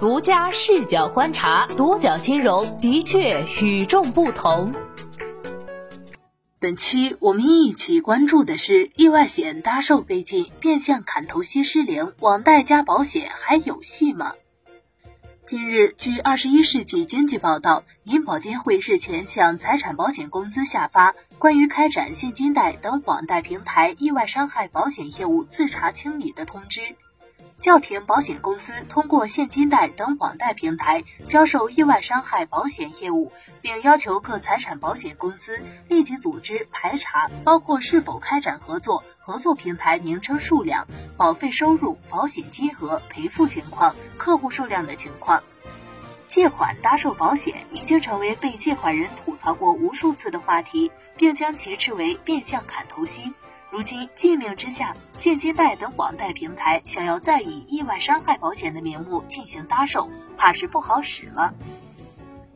独家视角观察，独角金融的确与众不同。本期我们一起关注的是意外险搭售被禁，变相砍头息失灵，网贷加保险还有戏吗？近日，据《二十一世纪经济报道》，银保监会日前向财产保险公司下发关于开展现金贷等网贷平台意外伤害保险业务自查清理的通知。叫停保险公司通过现金贷等网贷平台销售意外伤害保险业务，并要求各财产保险公司立即组织排查，包括是否开展合作、合作平台名称数量、保费收入、保险金额、赔付情况、客户数量的情况。借款搭售保险已经成为被借款人吐槽过无数次的话题，并将其斥为变相砍头息。如今禁令之下，现金贷等网贷平台想要再以意外伤害保险的名目进行搭售，怕是不好使了。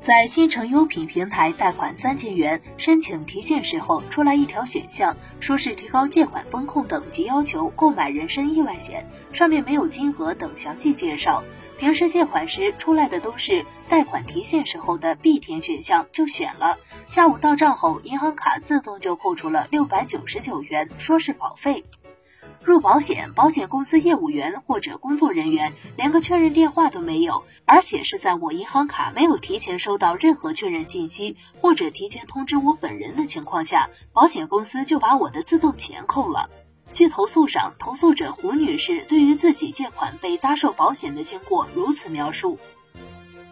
在新城优品平台贷款三千元申请提现时候，出来一条选项，说是提高借款风控等级要求购买人身意外险，上面没有金额等详细介绍。平时借款时出来的都是贷款提现时候的必填选项，就选了。下午到账后，银行卡自动就扣除了六百九十九元，说是保费。入保险，保险公司业务员或者工作人员连个确认电话都没有，而且是在我银行卡没有提前收到任何确认信息或者提前通知我本人的情况下，保险公司就把我的自动钱扣了。据投诉上，投诉者胡女士对于自己借款被搭售保险的经过如此描述：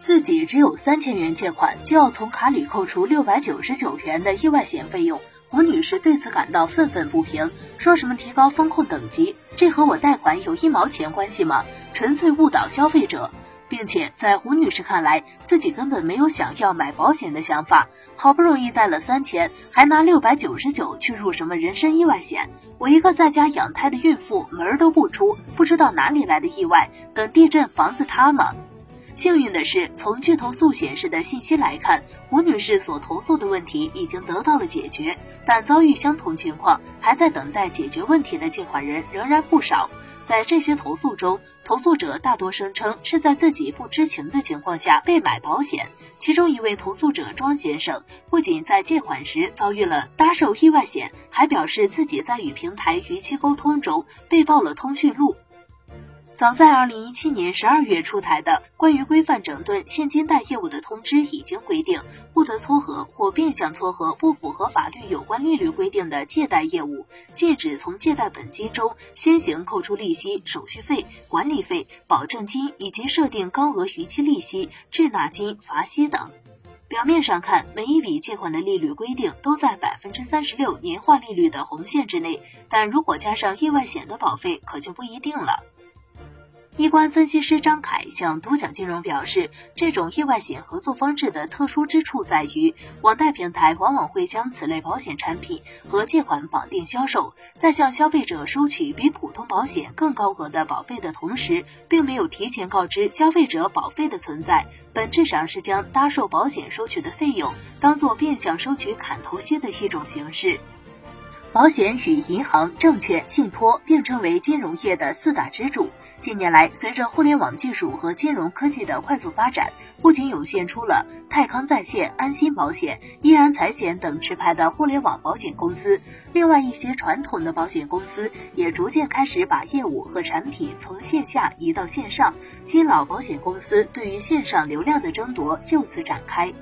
自己只有三千元借款，就要从卡里扣除六百九十九元的意外险费用。胡女士对此感到愤愤不平，说什么提高风控等级，这和我贷款有一毛钱关系吗？纯粹误导消费者，并且在胡女士看来，自己根本没有想要买保险的想法，好不容易贷了三千，还拿六百九十九去入什么人身意外险？我一个在家养胎的孕妇，门儿都不出，不知道哪里来的意外，等地震房子塌吗？幸运的是，从据投诉显示的信息来看，吴女士所投诉的问题已经得到了解决，但遭遇相同情况还在等待解决问题的借款人仍然不少。在这些投诉中，投诉者大多声称是在自己不知情的情况下被买保险。其中一位投诉者庄先生不仅在借款时遭遇了搭售意外险，还表示自己在与平台逾期沟通中被盗了通讯录。早在二零一七年十二月出台的关于规范整顿现金贷业务的通知已经规定，不得撮合或变相撮合不符合法律有关利率规定的借贷业务，禁止从借贷本金中先行扣除利息、手续费、管理费、保证金以及设定高额逾期利息、滞纳金、罚息等。表面上看，每一笔借款的利率规定都在百分之三十六年化利率的红线之内，但如果加上意外险的保费，可就不一定了。一观分析师张凯向独角金融表示，这种意外险合作方式的特殊之处在于，网贷平台往往会将此类保险产品和借款绑定销售，在向消费者收取比普通保险更高额的保费的同时，并没有提前告知消费者保费的存在，本质上是将搭售保险收取的费用当做变相收取砍头息的一种形式。保险与银行、证券、信托并称为金融业的四大支柱。近年来，随着互联网技术和金融科技的快速发展，不仅涌现出了泰康在线、安心保险、易安财险等持牌的互联网保险公司，另外一些传统的保险公司也逐渐开始把业务和产品从线下移到线上。新老保险公司对于线上流量的争夺就此展开。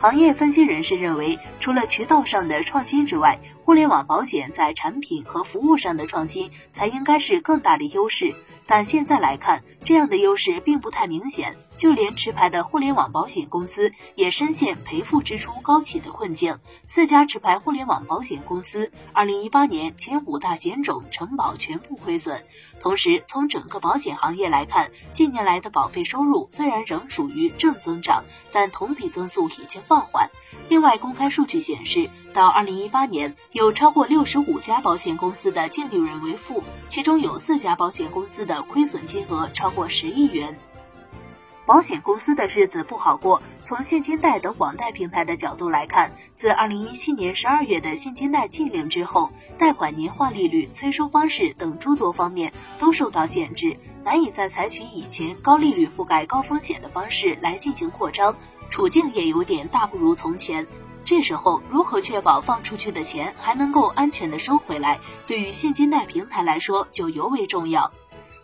行业分析人士认为，除了渠道上的创新之外，互联网保险在产品和服务上的创新才应该是更大的优势。但现在来看，这样的优势并不太明显。就连持牌的互联网保险公司也深陷赔付支出高企的困境。四家持牌互联网保险公司，二零一八年前五大险种承保全部亏损。同时，从整个保险行业来看，近年来的保费收入虽然仍属于正增长，但同比增速已经放缓。另外，公开数据显示，到二零一八年，有超过六十五家保险公司的净利润为负，其中有四家保险公司的亏损金额超过十亿元。保险公司的日子不好过。从现金贷等网贷平台的角度来看，自二零一七年十二月的现金贷禁令之后，贷款年化利率、催收方式等诸多方面都受到限制，难以再采取以前高利率覆盖高风险的方式来进行扩张，处境也有点大不如从前。这时候，如何确保放出去的钱还能够安全的收回来，对于现金贷平台来说就尤为重要。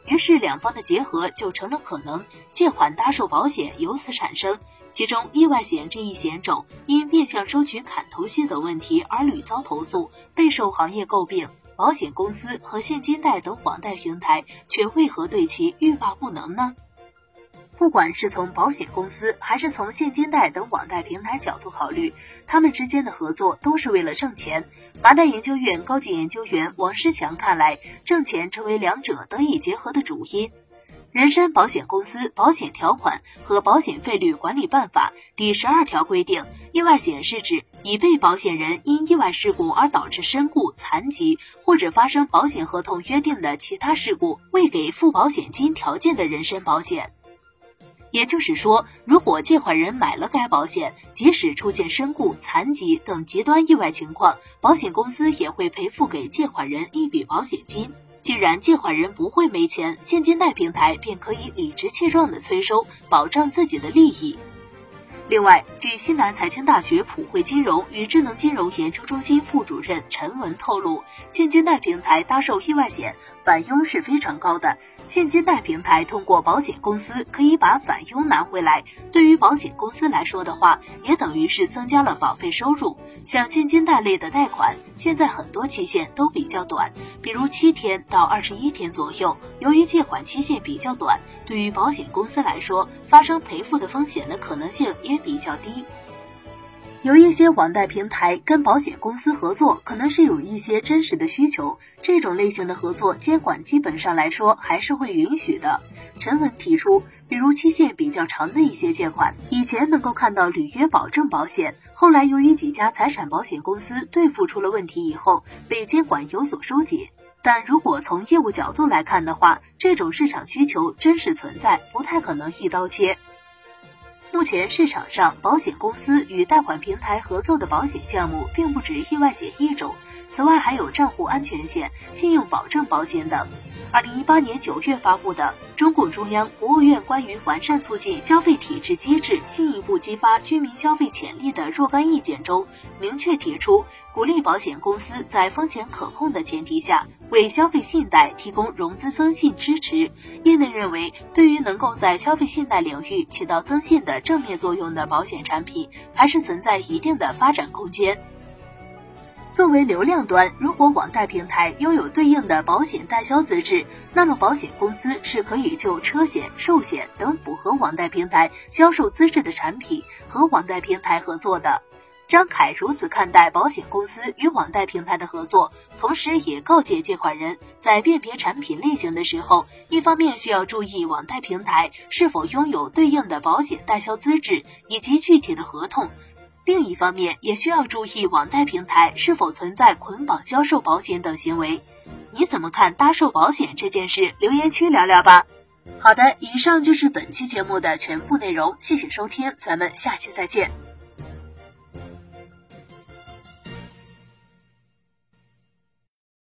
于是，两方的结合就成了可能，借款搭售保险由此产生。其中，意外险这一险种因变相收取砍头息等问题而屡遭投诉，备受行业诟病。保险公司和现金贷等网贷平台却为何对其欲罢不能呢？不管是从保险公司还是从现金贷等网贷平台角度考虑，他们之间的合作都是为了挣钱。麻袋研究院高级研究员王世强看来，挣钱成为两者得以结合的主因。人身保险公司保险条款和保险费率管理办法第十二条规定，意外险是指已被保险人因意外事故而导致身故、残疾或者发生保险合同约定的其他事故未给付保险金条件的人身保险。也就是说，如果借款人买了该保险，即使出现身故、残疾等极端意外情况，保险公司也会赔付给借款人一笔保险金。既然借款人不会没钱，现金贷平台便可以理直气壮的催收，保障自己的利益。另外，据西南财经大学普惠金融与智能金融研究中心副主任陈文透露，现金贷平台搭售意外险返佣是非常高的。现金贷平台通过保险公司可以把返佣拿回来，对于保险公司来说的话，也等于是增加了保费收入。像现金贷类的贷款，现在很多期限都比较短，比如七天到二十一天左右。由于借款期限比较短，对于保险公司来说，发生赔付的风险的可能性也比较低。有一些网贷平台跟保险公司合作，可能是有一些真实的需求，这种类型的合作监管基本上来说还是会允许的。陈文提出，比如期限比较长的一些借款，以前能够看到履约保证保险，后来由于几家财产保险公司兑付出了问题以后，被监管有所收紧。但如果从业务角度来看的话，这种市场需求真实存在，不太可能一刀切。目前市场上，保险公司与贷款平台合作的保险项目并不止意外险一种，此外还有账户安全险、信用保证保险等。二零一八年九月发布的《中共中央、国务院关于完善促进消费体制机制，进一步激发居民消费潜力的若干意见》中，明确提出。鼓励保险公司在风险可控的前提下，为消费信贷提供融资增信支持。业内认为，对于能够在消费信贷领域起到增信的正面作用的保险产品，还是存在一定的发展空间。作为流量端，如果网贷平台拥有对应的保险代销资质，那么保险公司是可以就车险、寿险等符合网贷平台销售资质的产品和网贷平台合作的。张凯如此看待保险公司与网贷平台的合作，同时也告诫借款人在辨别产品类型的时候，一方面需要注意网贷平台是否拥有对应的保险代销资质以及具体的合同，另一方面也需要注意网贷平台是否存在捆绑销售保险等行为。你怎么看搭售保险这件事？留言区聊聊吧。好的，以上就是本期节目的全部内容，谢谢收听，咱们下期再见。